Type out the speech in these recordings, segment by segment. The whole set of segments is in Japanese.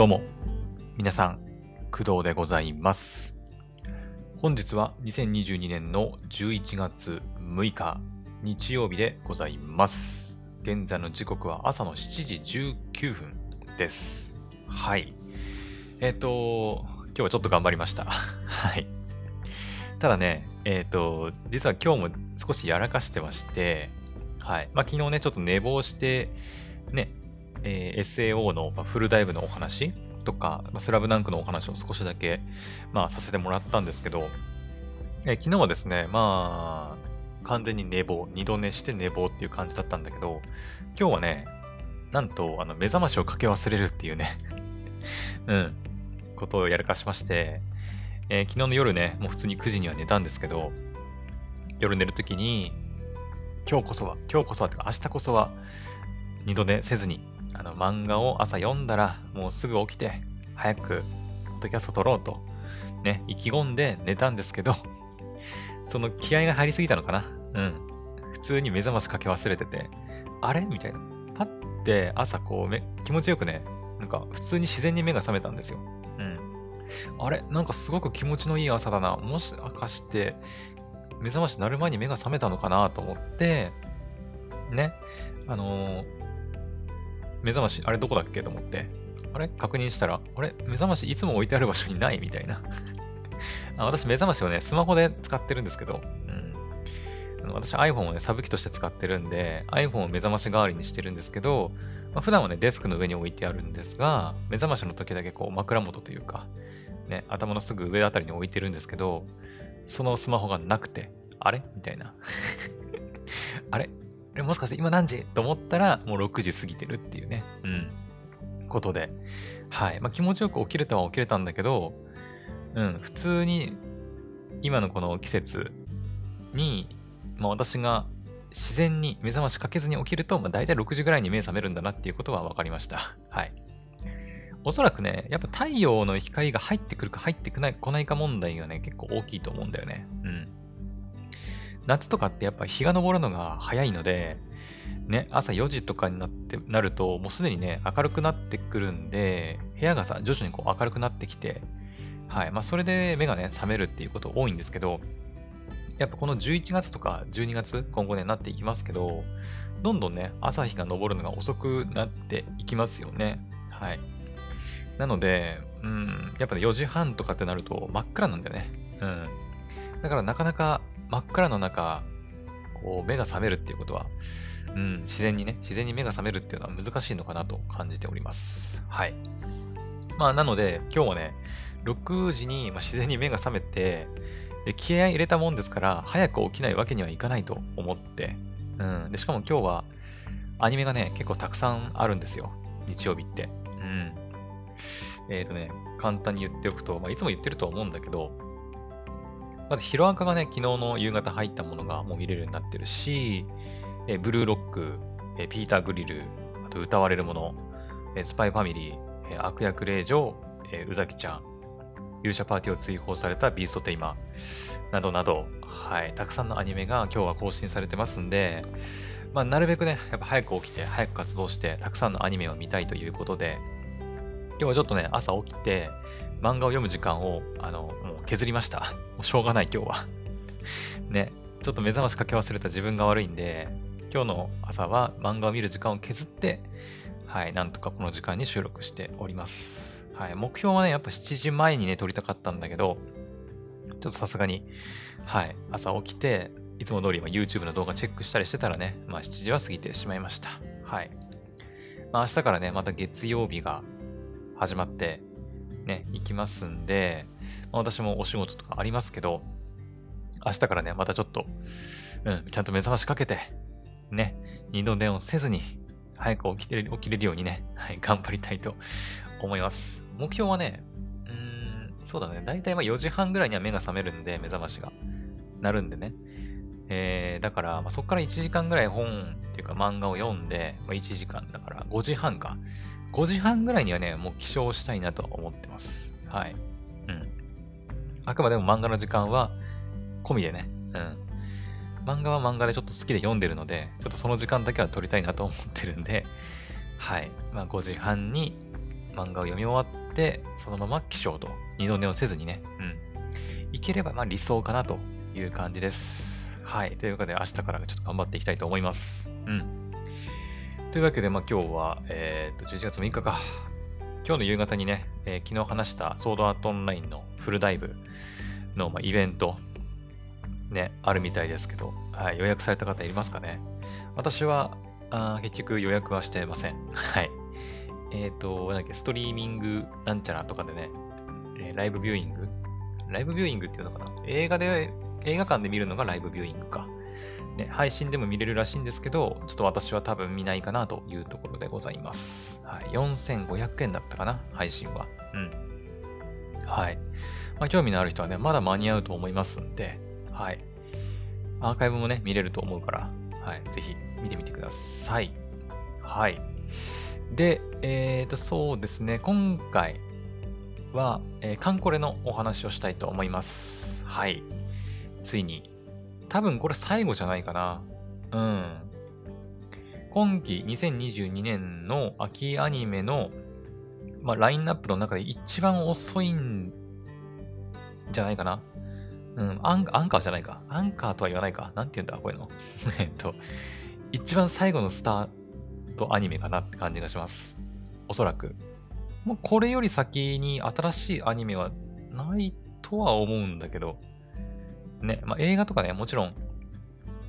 どうも、皆さん、工藤でございます。本日は2022年の11月6日、日曜日でございます。現在の時刻は朝の7時19分です。はい。えっ、と、今日はちょっと頑張りました。はい。ただね、えっ、と、実は今日も少しやらかしてまして、はい。まあ、昨日ね、ちょっと寝坊して、ね、えー SAO のフルダイブのお話とか、スラブダンクのお話を少しだけ、まあ、させてもらったんですけど、えー昨日はですね、まあ、完全に寝坊、二度寝して寝坊っていう感じだったんだけど、今日はね、なんと、あの、目覚ましをかけ忘れるっていうね、うん、ことをやらかしまして、えー昨日の夜ね、もう普通に9時には寝たんですけど、夜寝るときに、今日こそは、今日こそは、てか明日こそは、二度寝せずに、あの、漫画を朝読んだら、もうすぐ起きて、早く、ポッドキャスト撮ろうと、ね、意気込んで寝たんですけど、その気合が入りすぎたのかなうん。普通に目覚ましかけ忘れてて、あれ？みたいな。パッて朝こうめ、気持ちよくね、なんか普通に自然に目が覚めたんですよ。うん。あれ？なんかすごく気持ちのいい朝だな。もしかして、目覚まし鳴る前に目が覚めたのかなと思って、ね、あのー目覚まし、あれどこだっけと思って、あれ？確認したら、あれ？目覚ましいつも置いてある場所にないみたいな。あ私、目覚ましをね、スマホで使ってるんですけど、うん。私、iPhone をね、サブ機として使ってるんで、iPhone を目覚まし代わりにしてるんですけど、まあ、普段はね、デスクの上に置いてあるんですが、目覚ましの時だけこう、枕元というか、ね、頭のすぐ上あたりに置いてるんですけど、そのスマホがなくて、あれ？みたいな。あれ？あれもしかして今何時？と思ったら、もう6時過ぎてるっていうね。うん。ことで。はい。まあ気持ちよく起きれたは起きれたんだけど、うん。普通に、今のこの季節に、まあ私が自然に目覚ましかけずに起きると、まあ大体6時ぐらいに目覚めるんだなっていうことは分かりました。はい。おそらくね、やっぱ太陽の光が入ってくるか入ってこないか問題がね、結構大きいと思うんだよね。うん。夏とかってやっぱ日が昇るのが早いので、ね、朝4時とかになって、なると、もうすでにね、明るくなってくるんで、部屋がさ、徐々にこう明るくなってきて、はい。まあ、それで目がね、覚めるっていうこと多いんですけど、やっぱこの11月とか12月、今後ね、なっていきますけど、どんどんね、朝日が昇るのが遅くなっていきますよね。はい。なので、うん、やっぱね、4時半とかってなると真っ暗なんだよね。うん。だからなかなか真っ暗の中、こう、目が覚めるっていうことは、うん、自然にね、自然に目が覚めるっていうのは難しいのかなと感じております。はい。まあ、なので、今日はね、6時にま自然に目が覚めて、で、気合入れたもんですから、早く起きないわけにはいかないと思って、うん。で、しかも今日は、アニメがね、結構たくさんあるんですよ。日曜日って。うん。えっ、とね、簡単に言っておくと、まあ、いつも言ってるとは思うんだけど、まず、ヒロアカがね、昨日の夕方入ったものがもう見れるようになってるし、えブルーロック、えピーター・グリル、あと歌われるもの、えスパイファミリー、え悪役令嬢、え宇崎ちゃん、勇者パーティーを追放されたビーストテイマー、などなど、はい、たくさんのアニメが今日は更新されてますんで、まあ、なるべくね、やっぱ早く起きて、早く活動して、たくさんのアニメを見たいということで、今日はちょっとね、朝起きて、漫画を読む時間を、あの、もう削りました。もうしょうがない、今日は。ね、ちょっと目覚ましかけ忘れた自分が悪いんで、今日の朝は漫画を見る時間を削って、はい、なんとかこの時間に収録しております。はい、目標はね、やっぱ7時前にね、撮りたかったんだけど、ちょっとさすがに、はい、朝起きて、いつも通りまあ YouTube の動画チェックしたりしてたらね、まあ7時は過ぎてしまいました。はい。まあ明日からね、また月曜日が始まって、ね、行きますんで、まあ、私もお仕事とかありますけど、明日からね、またちょっと、うん、ちゃんと目覚ましかけて、ね、二度寝をせずに、早く起きて起きれるようにね、はい、頑張りたいと思います。目標はね、うん、そうだね、だいたいまあ4時半ぐらいには目が覚めるんで、目覚ましが。なるんでね。えー、だから、まあ、そこから1時間ぐらい本っていうか漫画を読んで、まあ、1時間だから5時半か。5時半ぐらいにはね、もう起床したいなと思ってます。はい。うん。あくまでも漫画の時間は込みでね。うん。漫画は漫画でちょっと好きで読んでるので、ちょっとその時間だけは取りたいなと思ってるんで、はい。まあ5時半に漫画を読み終わって、そのまま起床と、二度寝をせずにね、うん。いければ、まあ理想かなという感じです。はい。というわけで、明日からちょっと頑張っていきたいと思います。うん。というわけで、まあ今日は、えー、っと、11月6日か。今日の夕方にね、えー、昨日話したソードアートオンラインのフルダイブの、まあ、イベント、ね、あるみたいですけど、はい、予約された方いますかね？私は、あ結局予約はしてません。はい。えっ、ー、と、なんだっけ、ストリーミングなんちゃらとかでね、えー、ライブビューイング？ライブビューイングっていうのかな？映画で、映画館で見るのがライブビューイングか。ね、配信でも見れるらしいんですけど、ちょっと私は多分見ないかなというところでございます。はい。4500円だったかな配信は。うん。はい。まあ、興味のある人はね、まだ間に合うと思いますんで、はい。アーカイブもね、見れると思うから、はい。ぜひ見てみてください。はい。で、えっ、ー、と、そうですね。今回は、えー、カンコレのお話をしたいと思います。はい。ついに。多分これ最後じゃないかな。うん。今季2022年の秋アニメの、まあ、ラインナップの中で一番遅いんじゃないかな。うん、アンアンカーじゃないか。アンカーとは言わないか。なんて言うんだ、こういうの。えっと、一番最後のスタートアニメかなって感じがします。おそらく。もうこれより先に新しいアニメはないとは思うんだけど、ね、まあ、映画とかね、もちろん、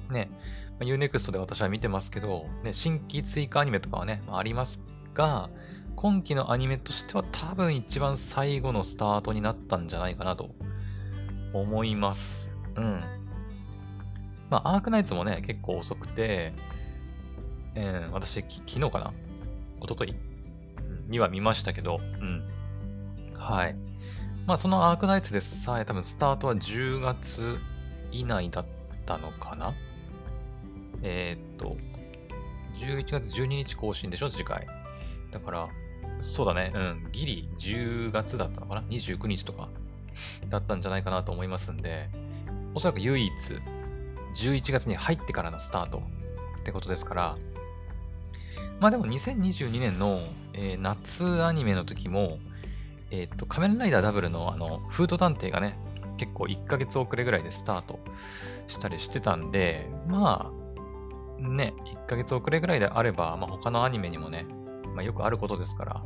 ね、まあ、Unext で私は見てますけど、ね、新規追加アニメとかはね、まあ、ありますが、今期のアニメとしては多分一番最後のスタートになったんじゃないかなと思います。うん。まあ、アークナイツもね、結構遅くて、えー、私、昨日かな？一昨日？には見ましたけど、うん。はい。まあ、そのアークナイツでさえ多分スタートは10月以内だったのかな？えー、っと、11月12日更新でしょ？次回。だから、そうだね。うん。ギリ10月だったのかな ?29 日とかだったんじゃないかなと思いますんで、おそらく唯一11月に入ってからのスタートってことですから、まあでも2022年の、えー、夏アニメの時も、えっ、ー、と、仮面ライダーダブルのあの、フード探偵がね、結構1ヶ月遅れぐらいでスタートしたりしてたんで、まあ、ね、1ヶ月遅れぐらいであれば、まあ他のアニメにもね、まあよくあることですから、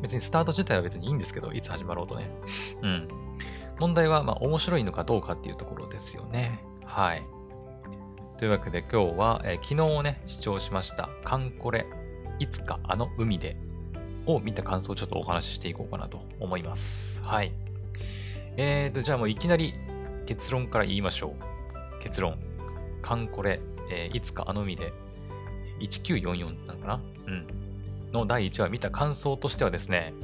別にスタート自体は別にいいんですけど、いつ始まろうとね。うん。問題は、まあ、面白いのかどうかっていうところですよね。はい。というわけで今日は、えー、昨日ね、視聴しました、カンコレ、いつかあの海でを見た感想をちょっとお話ししていこうかなと思います。はい。えーと、じゃあもういきなり結論から言いましょう。結論。カンコレ、えー、いつかあの海で1944なのかなうん。の第1話見た感想としてはですね、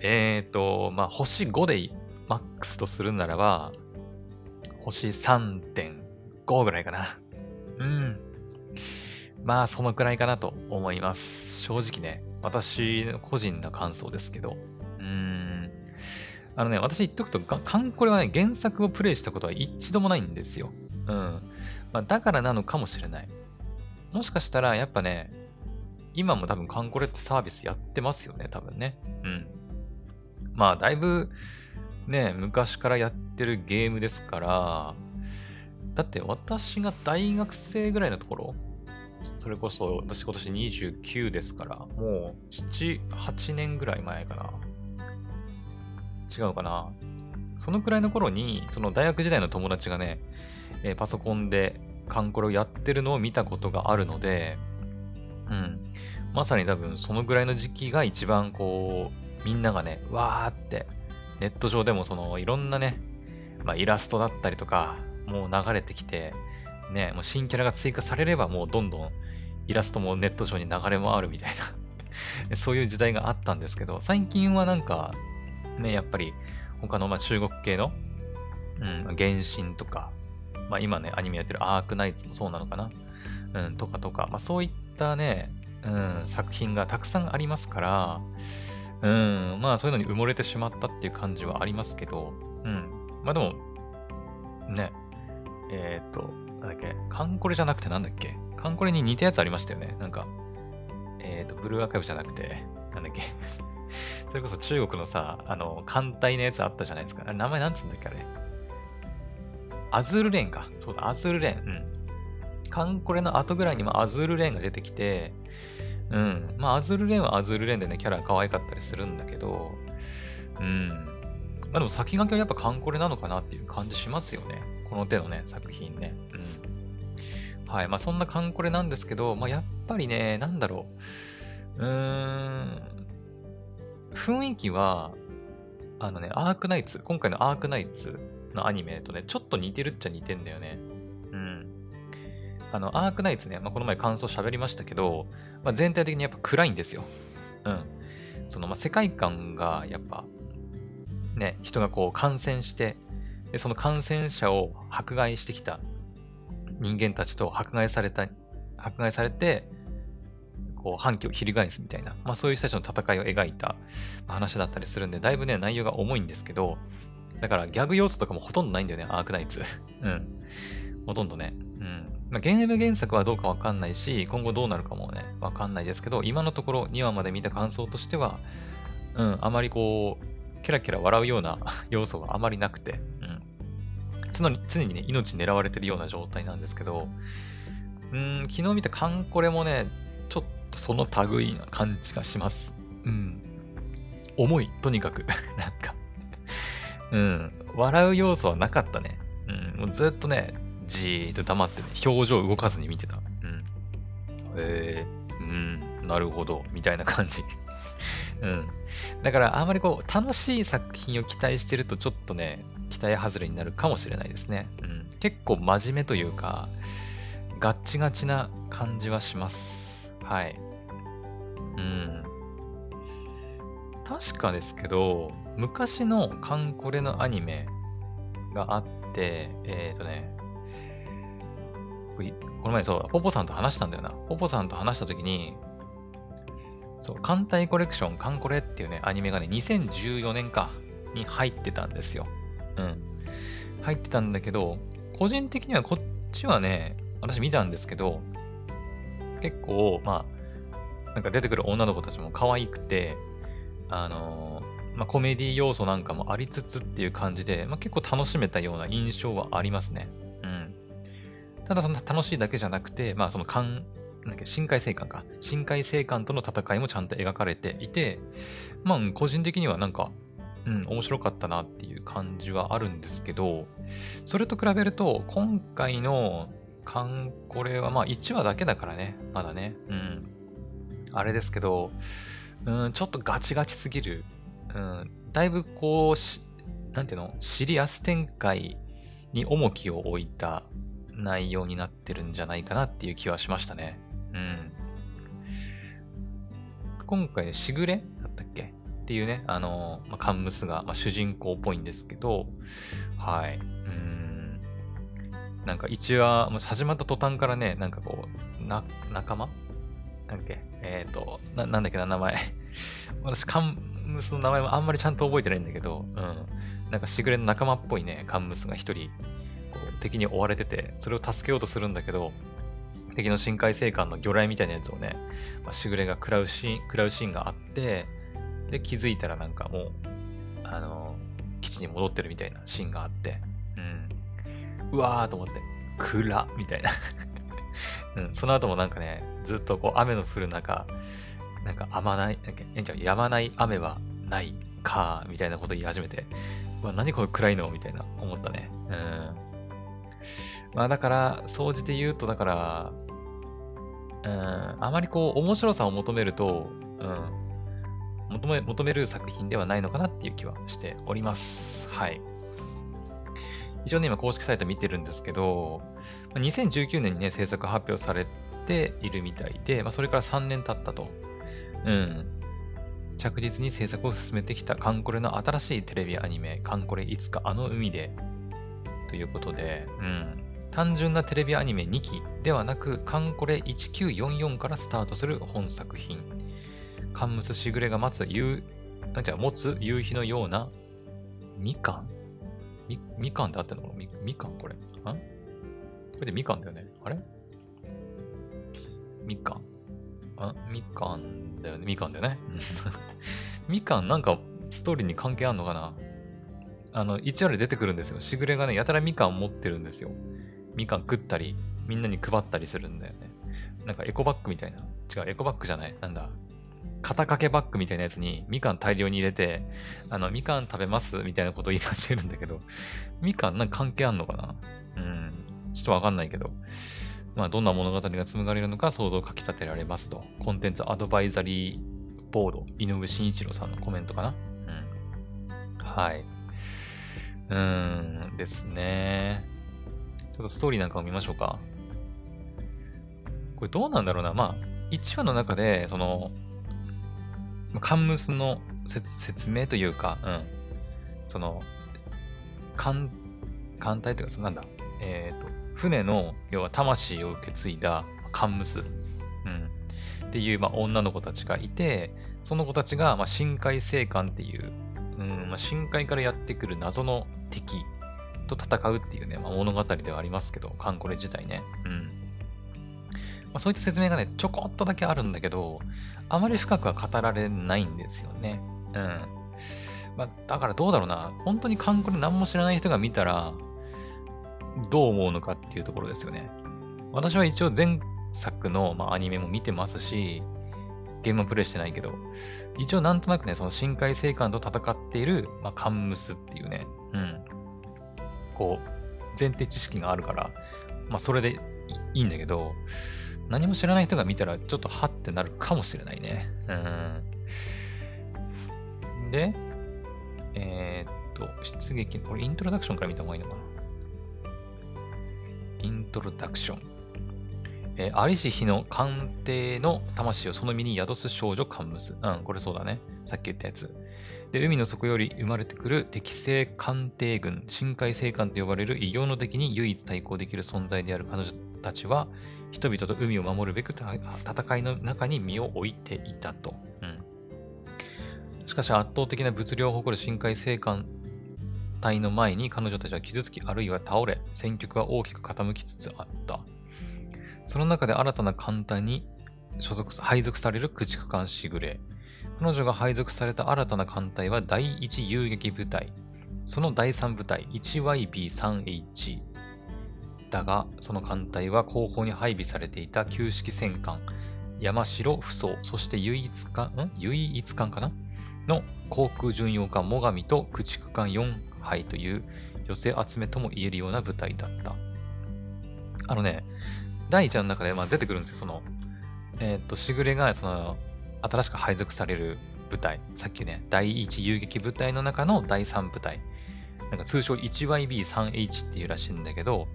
え、ー、と、まあ、星5でマックスとするならば、星3.5ぐらいかな。うん。まあ、そのくらいかなと思います。正直ね、私の個人の感想ですけど。うーん。あのね、私言っとくと、カンコレはね、原作をプレイしたことは一度もないんですよ。うん。まあ、だからなのかもしれない。もしかしたら、やっぱね、今も多分カンコレってサービスやってますよね、多分ね。うん。まあ、だいぶ、ね、昔からやってるゲームですから、だって私が大学生ぐらいのところ、それこそ私今年29ですから、もう7、8年ぐらい前かな。違うかな。そのくらいの頃に、その大学時代の友達がね、えパソコンでカンコレをやってるのを見たことがあるので、うん。まさに多分そのぐらいの時期が一番こう、みんながね、わーって、ネット上でもそのいろんなね、まあ、イラストだったりとか、もう流れてきて、ね、もう新キャラが追加されればもうどんどんイラストもネット上に流れ回るみたいな そういう時代があったんですけど、最近はなんか、ね、やっぱり他のま中国系の、うん、原神とか、まあ今ね、アニメやってるアークナイツもそうなのかな、うん、とかとか、まあそういったね、うん、作品がたくさんありますから、うん、まあそういうのに埋もれてしまったっていう感じはありますけど、うん。まあでも、ね、えっ、ー、と、なんだっけ、カンコレじゃなくてなんだっけ？カンコレに似たやつありましたよね。なんか、えっ、ー、と、ブルーアーカイブじゃなくて、なんだっけ？それこそ中国のさ、あの、艦隊のやつあったじゃないですか。名前なんつうんだっけ、あれ。アズールレーンか。そうだ、アズールレーン。うん。カンコレの後ぐらいにもアズールレーンが出てきて、うん。まあ、アズールレーンはアズールレーンでね、キャラ可愛かったりするんだけど、うん。まあでも先駆けはやっぱカンコレなのかなっていう感じしますよね。この手のね、作品ね。うん。はい。まあそんなカンコレなんですけど、まあやっぱりね、なんだろう。うーん。雰囲気は、あのね、アークナイツ、今回のアークナイツのアニメとね、ちょっと似てるっちゃ似てんだよね。うん。あの、アークナイツね、まあ、この前感想喋りましたけど、まあ、全体的にやっぱ暗いんですよ。うん。その、まあ、世界観がやっぱ、ね、人がこう感染して、でその感染者を迫害してきた人間たちと迫害された、迫害されて、こう、反旗を翻すみたいな、まあそういう人たちの戦いを描いた話だったりするんで、だいぶね、内容が重いんですけど、だからギャグ要素とかもほとんどないんだよね、アークナイツ。うん。ほとんどね。うん。まあ、ゲーム原作はどうかわかんないし、今後どうなるかもね、わかんないですけど、今のところ2話まで見た感想としては、うん、あまりこう、キラキラ笑うような 要素があまりなくて、常に、常にね、命狙われてるような状態なんですけど、うん、昨日見たカンコレもね、ちょっとその類な感じがします。うん。重い、とにかく。なんかうん。笑う要素はなかったね。うん。もうずっとね、じーっと黙ってね、表情動かずに見てた。うん。えー、うん、なるほど、みたいな感じ。うん。だから、あんまりこう、楽しい作品を期待してると、ちょっとね、期待外れになるかもしれないですね。うん。結構真面目というか、ガッチガチな感じはします。はい。うん。確かですけど、昔のカンコレのアニメがあって、えっ、ー、とね、この前そう、ポポさんと話したんだよな。ポポさんと話したときに、そう、艦隊コレクション、カンコレっていうね、アニメがね、2014年か、に入ってたんですよ。うん。入ってたんだけど、個人的にはこっちはね、私見たんですけど、結構、まあ、なんか出てくる女の子たちも可愛くて、あのー、まあ、コメディ要素なんかもありつつっていう感じで、まあ、結構楽しめたような印象はありますね。うん。ただその楽しいだけじゃなくて、まあその感、なんか深海生還か。深海生還との戦いもちゃんと描かれていて、まあ個人的にはなんか、うん、面白かったなっていう感じはあるんですけど、それと比べると、今回のカンコレはまあ1話だけだからね、まだね。うん。あれですけど、うん、ちょっとガチガチすぎる。うん、だいぶこう、なんていうの、シリアス展開に重きを置いた内容になってるんじゃないかなっていう気はしましたね。うん。今回ね、しぐれっていうね、あの、まあ、カンムスが、まあ、主人公っぽいんですけど、はい。うん。なんか一話、もう始まった途端からね、なんかこう、な、仲間？なんだっけ？えっ、ー、とな、なんだっけな、名前。私、カンムスの名前もあんまりちゃんと覚えてないんだけど、うん。なんかしぐれの仲間っぽいね、カンムスが一人、こう、敵に追われてて、それを助けようとするんだけど、敵の深海生還の魚雷みたいなやつをね、まあ、しぐれが食らうシーン、食らうシーンがあって、で、気づいたらなんかもう、あの、基地に戻ってるみたいなシーンがあって、うん。うわーと思って、暗みたいな うん、その後もなんかね、ずっとこう雨の降る中、なんか雨ない、なんか、えんちゃん、止まない雨はないか、みたいなこと言い始めて、うわ、何この暗いのみたいな思ったね。うん。まあだから、総じて言うと、だから、うん、あまりこう、面白さを求めると、うん、求め、求める作品ではないのかなっていう気はしております。はい。一応ね、今公式サイト見てるんですけど、2019年にね、制作発表されているみたいで、まあ、それから3年経ったと。うん。着実に制作を進めてきたカンコレの新しいテレビアニメ、カンコレいつかあの海で、ということで、うん。単純なテレビアニメ2期ではなく、カンコレ1944からスタートする本作品。カンムスしぐれが待つ夕、なんじゃ、持つ夕日のような、みかん？み、みかんであってんのみ、みかんこれ。んこれでみかんだよね。あれ？みかん。あ、みかんだよね。みかんだよね。みかんなんかストーリーに関係あんのかな？あの、1話で出てくるんですよ。しぐれがね、やたらみかん持ってるんですよ。みかん食ったり、みんなに配ったりするんだよね。なんかエコバッグみたいな。違う、エコバッグじゃない。なんだ？肩掛けバッグみたいなやつにみかん大量に入れて、あの、みかん食べますみたいなことを言い始めるんだけど、みかんなんか関係あんのかな？うん。ちょっとわかんないけど。まあ、どんな物語が紡がれるのか想像をかき立てられますと。コンテンツアドバイザリーボード、井上慎一郎さんのコメントかな？うん。はい。うーんですね。ちょっとストーリーなんかを見ましょうか。これどうなんだろうな。まあ、1話の中で、その、カンムスの説明というか、うん。その、艦、艦隊というか、なんだ、えっ、ー、と、船の、要は魂を受け継いだカンムス、うん。っていう、まあ、女の子たちがいて、その子たちが、まあ、深海生還っていう、うん、まあ、深海からやってくる謎の敵と戦うっていうね、まあ、物語ではありますけど、カンコレ自体ね。うん。まあ、そういった説明がね、ちょこっとだけあるんだけど、あまり深くは語られないんですよね。うん。まあ、だからどうだろうな。本当にカンコレ何も知らない人が見たら、どう思うのかっていうところですよね。私は一応前作の、まあ、アニメも見てますし、ゲームもプレイしてないけど、一応なんとなくね、その深海生還と戦っている、まあ、カンムスっていうね、うん。こう、前提知識があるから、まあ、それでいいんだけど、何も知らない人が見たら、ちょっとはってなるかもしれないね。うん。で、えー、っと、出撃、これイントロダクションから見た方がいいのかな？イントロダクション。えー、アリシヒの鑑定の魂をその身に宿す少女カンムス。うん、これそうだね。さっき言ったやつ。で、海の底より生まれてくる適正鑑定軍、深海生還と呼ばれる異形の敵に唯一対抗できる存在である彼女たちは、人々と海を守るべく戦いの中に身を置いていたと。うん、しかし圧倒的な物量を誇る深海生還隊の前に彼女たちは傷つきあるいは倒れ、戦局は大きく傾きつつあった。その中で新たな艦隊に所属配属される駆逐艦しぐれ。彼女が配属された新たな艦隊は第1遊撃部隊。その第3部隊 1YB3H。だが、その艦隊は後方に配備されていた旧式戦艦、山城不装、そして唯一艦、ん？唯一艦かな？の航空巡洋艦最上と駆逐艦4杯という寄せ集めとも言えるような部隊だった。あのね、第1話の中でまあ出てくるんですよ。その、えっ、と、しぐれが、その、新しく配属される部隊。さっきね、第1遊撃部隊の中の第3部隊。なんか通称 1YB3H っていうらしいんだけど、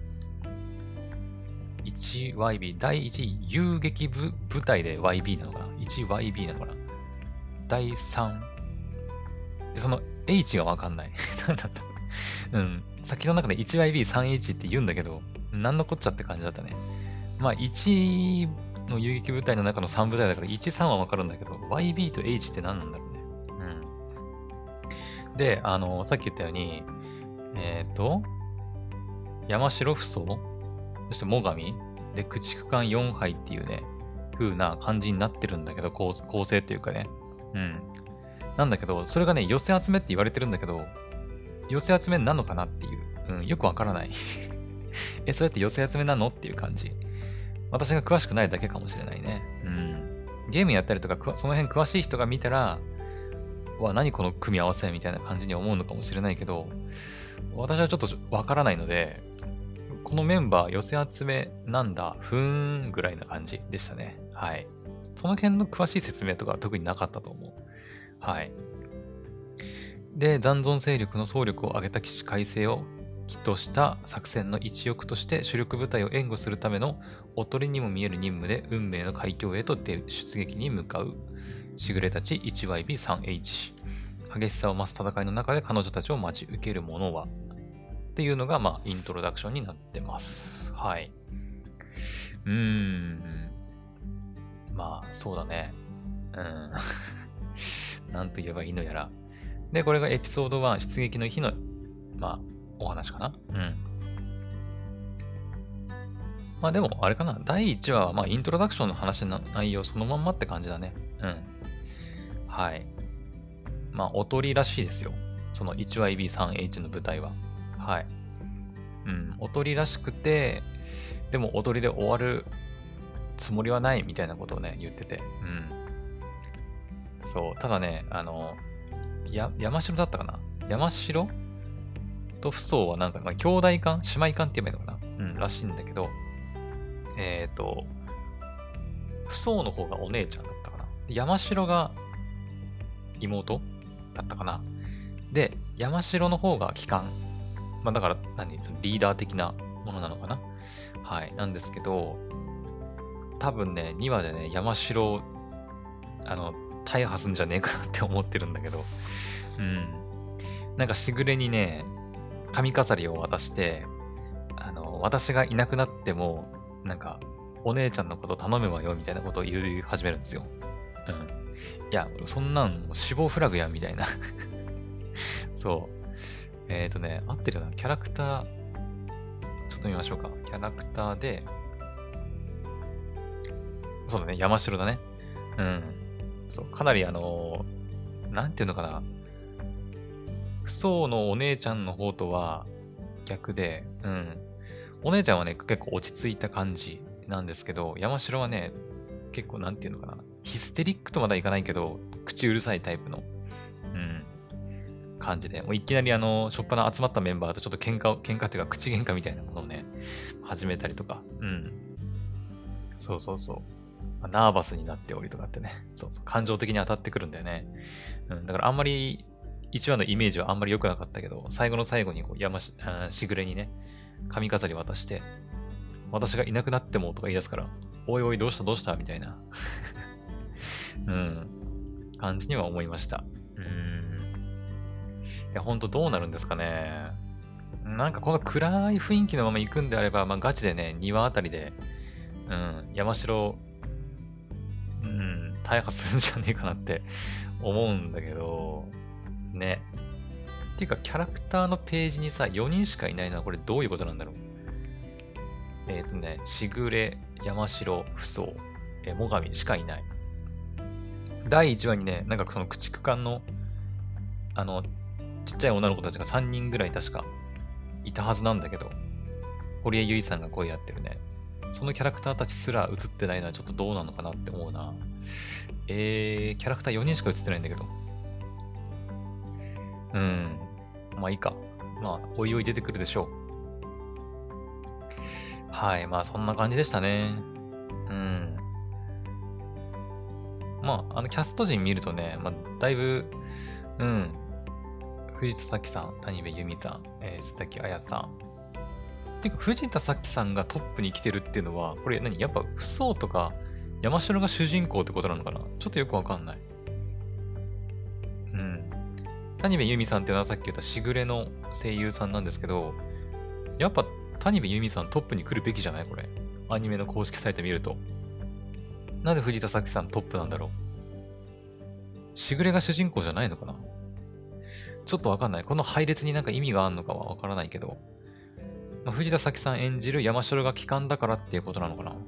1YB、第1遊撃部部隊で YB なのかな ?1YB なのかな？第3。で、その H がわかんない。なんだった？うん。先の中で 1YB3H って言うんだけど、なんのこっちゃって感じだったね。まあ、1の遊撃部隊の中の3部隊だから、1、3はわかるんだけど、YB と H って何なんだろうね。うん。で、あの、さっき言ったように、えっ、ー、と、山城不装そして最上？で、駆逐艦4杯っていうね、風な感じになってるんだけど、構成っていうかね。うん。なんだけど、それがね、寄せ集めって言われてるんだけど、寄せ集めなのかなっていう。うん、よくわからない え、そうやって寄せ集めなのっていう感じ。私が詳しくないだけかもしれないね。うん。ゲームやったりとか、その辺詳しい人が見たら、わ、何この組み合わせみたいな感じに思うのかもしれないけど、私はちょっとわからないので、このメンバー寄せ集めなんだ、ふーんぐらいな感じでしたね。はい。その辺の詳しい説明とかは特になかったと思う。はい。で、残存勢力の総力を上げた起死改正を起とした作戦の一翼として主力部隊を援護するためのおとりにも見える任務で運命の海峡へと出撃に向かうしぐれたち 1YB3H 激しさを増す戦いの中で彼女たちを待ち受けるものはっていうのが、まあ、イントロダクションになってます。はい。うーん。まあ、そうだね。うん。なんと言えばいいのやら。で、これがエピソード1、出撃の日の、まあ、お話かな。うん。まあでも、あれかな。第1話は、まあ、イントロダクションの話の内容そのまんまって感じだね。うん。はい。まあ、おとりらしいですよ。その 1YB3H の舞台は。はい。うん、おとりらしくて、でも踊りで終わるつもりはないみたいなことをね、言ってて。うん。そう。ただね、あの、や、山城だったかな？山城？と不相はなんか、まあ、兄弟間姉妹間って言えばいいのかな？うん、らしいんだけど、えっ、ー、と、不相の方がお姉ちゃんだったかな？山城が妹だったかな？で、山城の方が機関。まあだから何、リーダー的なものなのかな？はい。なんですけど、多分ね、2話でね、山城、あの、大破すんじゃねえかなって思ってるんだけど、うん。なんかしぐれにね、髪飾りを渡して、あの、私がいなくなっても、なんか、お姉ちゃんのこと頼むわよ、みたいなことを言い始めるんですよ。うん。いや、そんなん死亡フラグや、みたいな そう。えっ、ー、とね、合ってるよな。キャラクター、ちょっと見ましょうか。キャラクターで、そうだね、山城だね。うん。そう、かなりあのー、なんていうのかな。不相のお姉ちゃんの方とは逆で、うん。お姉ちゃんはね、結構落ち着いた感じなんですけど、山城はね、結構なんていうのかな。ヒステリックとまだいかないけど、口うるさいタイプの、感じで、もういきなりあの、しょっぱな集まったメンバーとちょっと喧嘩を、喧嘩っていうか口喧嘩みたいなものをね、始めたりとか、うん。そうそうそう。ナーバスになっておりとかってね、そうそう、感情的に当たってくるんだよね。うん、だからあんまり、1話のイメージはあんまり良くなかったけど、最後の最後にこう山ししぐれにね、髪飾り渡して、私がいなくなってもとか言い出すから、おいおいどうしたどうしたみたいな うん、感じには思いました。うん。いや、ほんとどうなるんですかね。なんかこの暗い雰囲気のまま行くんであれば、まあガチでね、庭あたりで、うん、山城うん、大破するんじゃねえかなって 思うんだけど、ね。っていうか、キャラクターのページにさ、4人しかいないのはこれどういうことなんだろう？えっ、ー、とね、しぐれ、山城、不相、え最上しかいない。第1話にね、なんかその駆逐艦の、あの、ちっちゃい女の子たちが3人ぐらい確かいたはずなんだけど、堀江由衣さんが声やってるね、そのキャラクターたちすら映ってないのはちょっとどうなのかなって思うな。えー、キャラクター4人しか映ってないんだけど。うん。まあいいか。まあ、おいおい出てくるでしょう。はい。まあそんな感じでしたね。うん。まあ、あの、キャスト陣見るとね、まあ、だいぶ、うん。藤田咲さん、谷部由美さん、えー、須崎彩さん、てか、藤田咲さんがトップに来てるっていうのは、これ何？やっぱ、不相とか、山城が主人公ってことなのかな？ちょっとよくわかんない。うん。谷部由美さんっていうのはさっき言ったしぐれの声優さんなんですけど、やっぱ谷部由美さんトップに来るべきじゃない？これ。アニメの公式サイト見ると。なんで藤田咲さんトップなんだろう？しぐれが主人公じゃないのかな？ちょっとわかんない。この配列になんか意味があるのかはわからないけど。まあ、藤田咲さん演じる山城が機関だからっていうことなのかなうん。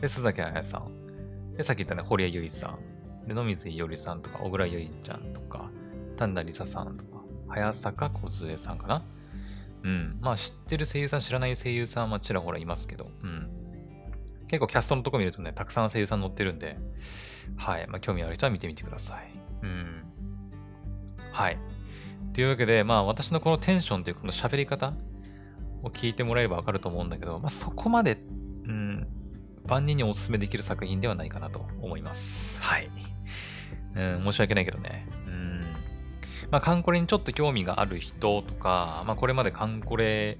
で、須崎彩さん。で、さっき言ったね、堀江由衣さん。で、野水伊織さんとか、小倉ゆいちゃんとか、丹田梨沙さんとか、早坂梢さんかなうん。まあ知ってる声優さん、知らない声優さんはちらほらいますけど、うん。結構キャストのとこ見るとね、たくさん声優さん載ってるんで、はい。まあ興味ある人は見てみてください。うん。はい。というわけで、まあ私のこのテンションというこの喋り方を聞いてもらえればわかると思うんだけど、まあそこまで、うん、万人にお勧めできる作品ではないかなと思います。はい。うん、申し訳ないけどね。うん。まあカンコレにちょっと興味がある人とか、まあこれまでカンコレ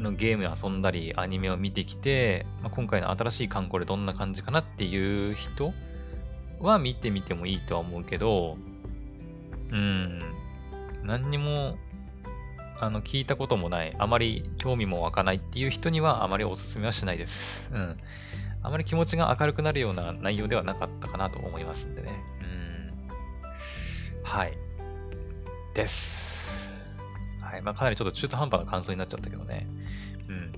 のゲーム遊んだり、アニメを見てきて、まあ、今回の新しいカンコレどんな感じかなっていう人は見てみてもいいとは思うけど、うん、何にも、あの、聞いたこともない、あまり興味も湧かないっていう人にはあまりお勧めはしないです。うん。あまり気持ちが明るくなるような内容ではなかったかなと思いますんでね。うん。はい。です。はい。まあ、かなりちょっと中途半端な感想になっちゃったけどね。うん。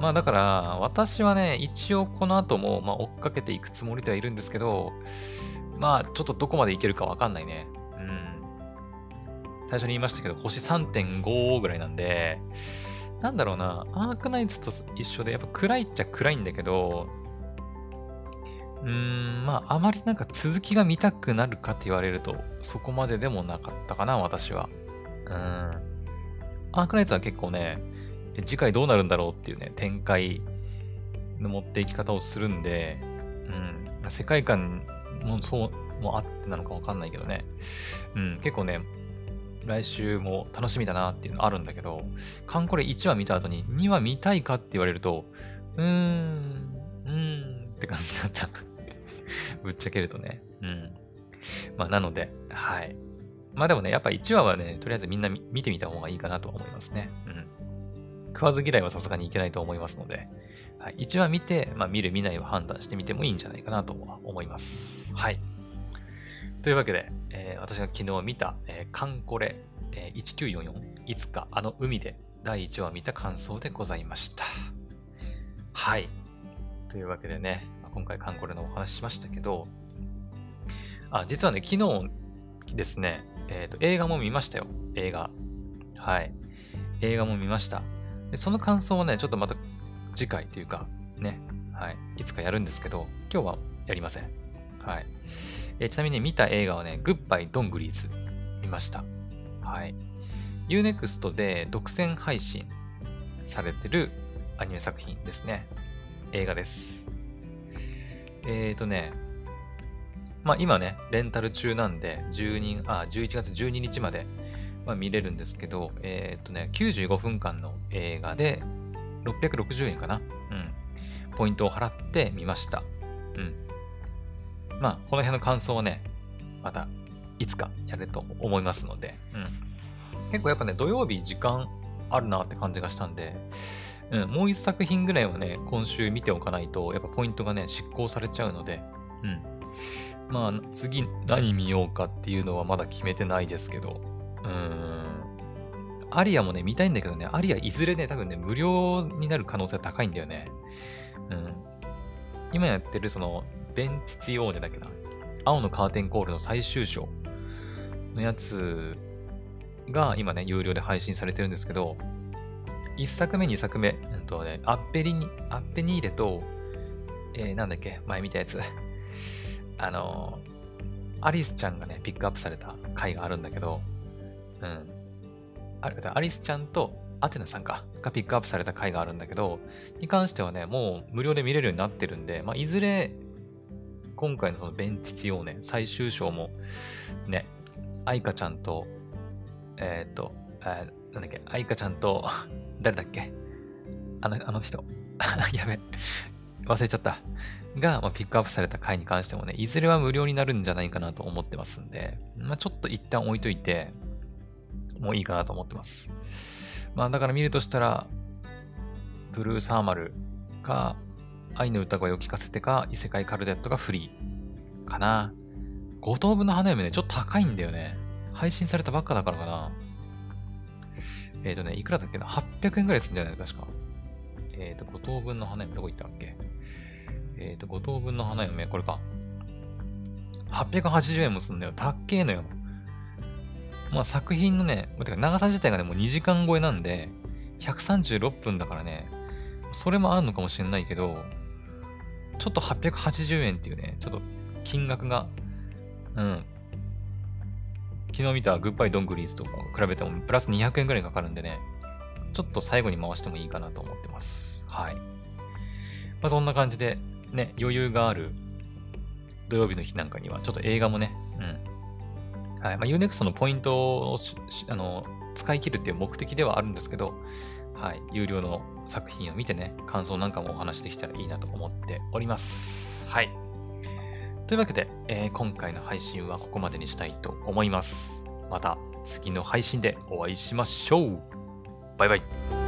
まあだから、私はね、一応この後も、まあ追っかけていくつもりではいるんですけど、まあちょっとどこまでいけるかわかんないね。うん。最初に言いましたけど、星3.5ぐらいなんで、なんだろうな、アークナイツと一緒で、やっぱ暗いっちゃ暗いんだけど、うーん、まあ、あまりなんか続きが見たくなるかって言われると、そこまででもなかったかな、私は。うん。アークナイツは結構ね、次回どうなるんだろうっていうね、展開の持っていき方をするんで、うん、世界観もうそうもあってなのかわかんないけどね、うん、結構ね、来週も楽しみだなっていうのあるんだけど、カンコレ1話見た後に2話見たいかって言われると、うーん、うーんって感じだった ぶっちゃけるとね。うん。まあ、なので、はい。まあでもね、やっぱ1話はね、とりあえずみんな見てみた方がいいかなと思いますね。うん。食わず嫌いはさすがにいけないと思いますので、はい、1話見て、まあ、見る見ないを判断してみてもいいんじゃないかなと思います。はい。というわけで、えー、私が昨日見た、えー、カンコレ、えー、1944、いつかあの海で第1話見た感想でございました。はい。というわけでね、今回カンコレのお話しましたけど、あ、実はね、昨日ですね、えっ、と、映画も見ましたよ。映画。はい。映画も見ました。でその感想をね、ちょっとまた次回というか、ね、はい、いつかやるんですけど、今日はやりません。はい。え、ちなみに、見た映画はね、グッバイドングリーズ見ました。はい。Unext で独占配信されてるアニメ作品ですね。映画です。えっ、ー、とね、まあ今ね、レンタル中なんで、12あ11月12日までまあ、見れるんですけど、えー、とね、95分間の映画で660円かなうん。ポイントを払ってみました。うん。まあ、この辺の感想はね、またいつかやると思いますので、うん。結構やっぱね、土曜日時間あるなって感じがしたんで、うん、もう一作品ぐらいはね、今週見ておかないと、やっぱポイントがね、執行されちゃうので、うん。まあ、次何見ようかっていうのはまだ決めてないですけど、うーん。アリアもね、見たいんだけどね、アリアいずれね、多分ね、無料になる可能性は高いんだよね。うん。今やってるその、ベンツツィオーネだっけな？青のカーテンコールの最終章のやつが今ね、有料で配信されてるんですけど、1作目、2作目、うんとね、アッペリニ、アッペニーレと、えー、なんだっけ、前見たやつ。あのー、アリスちゃんがね、ピックアップされた回があるんだけど、うん。あれ、アリスちゃんとアテナさんか、がピックアップされた回があるんだけど、に関してはね、もう無料で見れるようになってるんで、まあ、いずれ、今回のそのベンツツヨーネ、最終章も、ね、アイカちゃんと、えっ、と、えー、なんだっけ、アイカちゃんと、誰だっけあの、あの人。やべ。忘れちゃった。が、まあ、ピックアップされた回に関してもね、いずれは無料になるんじゃないかなと思ってますんで、まあ、ちょっと一旦置いといて、もういいかなと思ってます。まあだから見るとしたら、ブルーサーマルか、愛の歌声を聞かせてか、異世界カルデットがフリーかな。五等分の花嫁ね、ちょっと高いんだよね。配信されたばっかだからかな。えっ、ー、とね、いくらだっけな ?800 円くらいするんじゃない？確か。えっ、ー、と、五等分の花嫁、どこ行ったっけ？えっ、ー、と、五等分の花嫁、これか。880円もすんだよ。たっけえのよ。まあ作品のね、てか長さ自体がね、もう2時間超えなんで、136分だからね、それもあるのかもしれないけど、ちょっと880円っていうね、ちょっと金額が、うん。昨日見たグッバイドングリーズとか比べてもプラス200円くらいかかるんでね、ちょっと最後に回してもいいかなと思ってます。はい。まあそんな感じで、ね、余裕がある土曜日の日なんかには、ちょっと映画もね、うん、はい。まあ、Unext のポイントをあの使い切るっていう目的ではあるんですけど、はい。有料の作品を見てね、感想なんかもお話できたらいいなと思っております。はい。というわけで、えー、今回の配信はここまでにしたいと思います。また次の配信でお会いしましょう。バイバイ。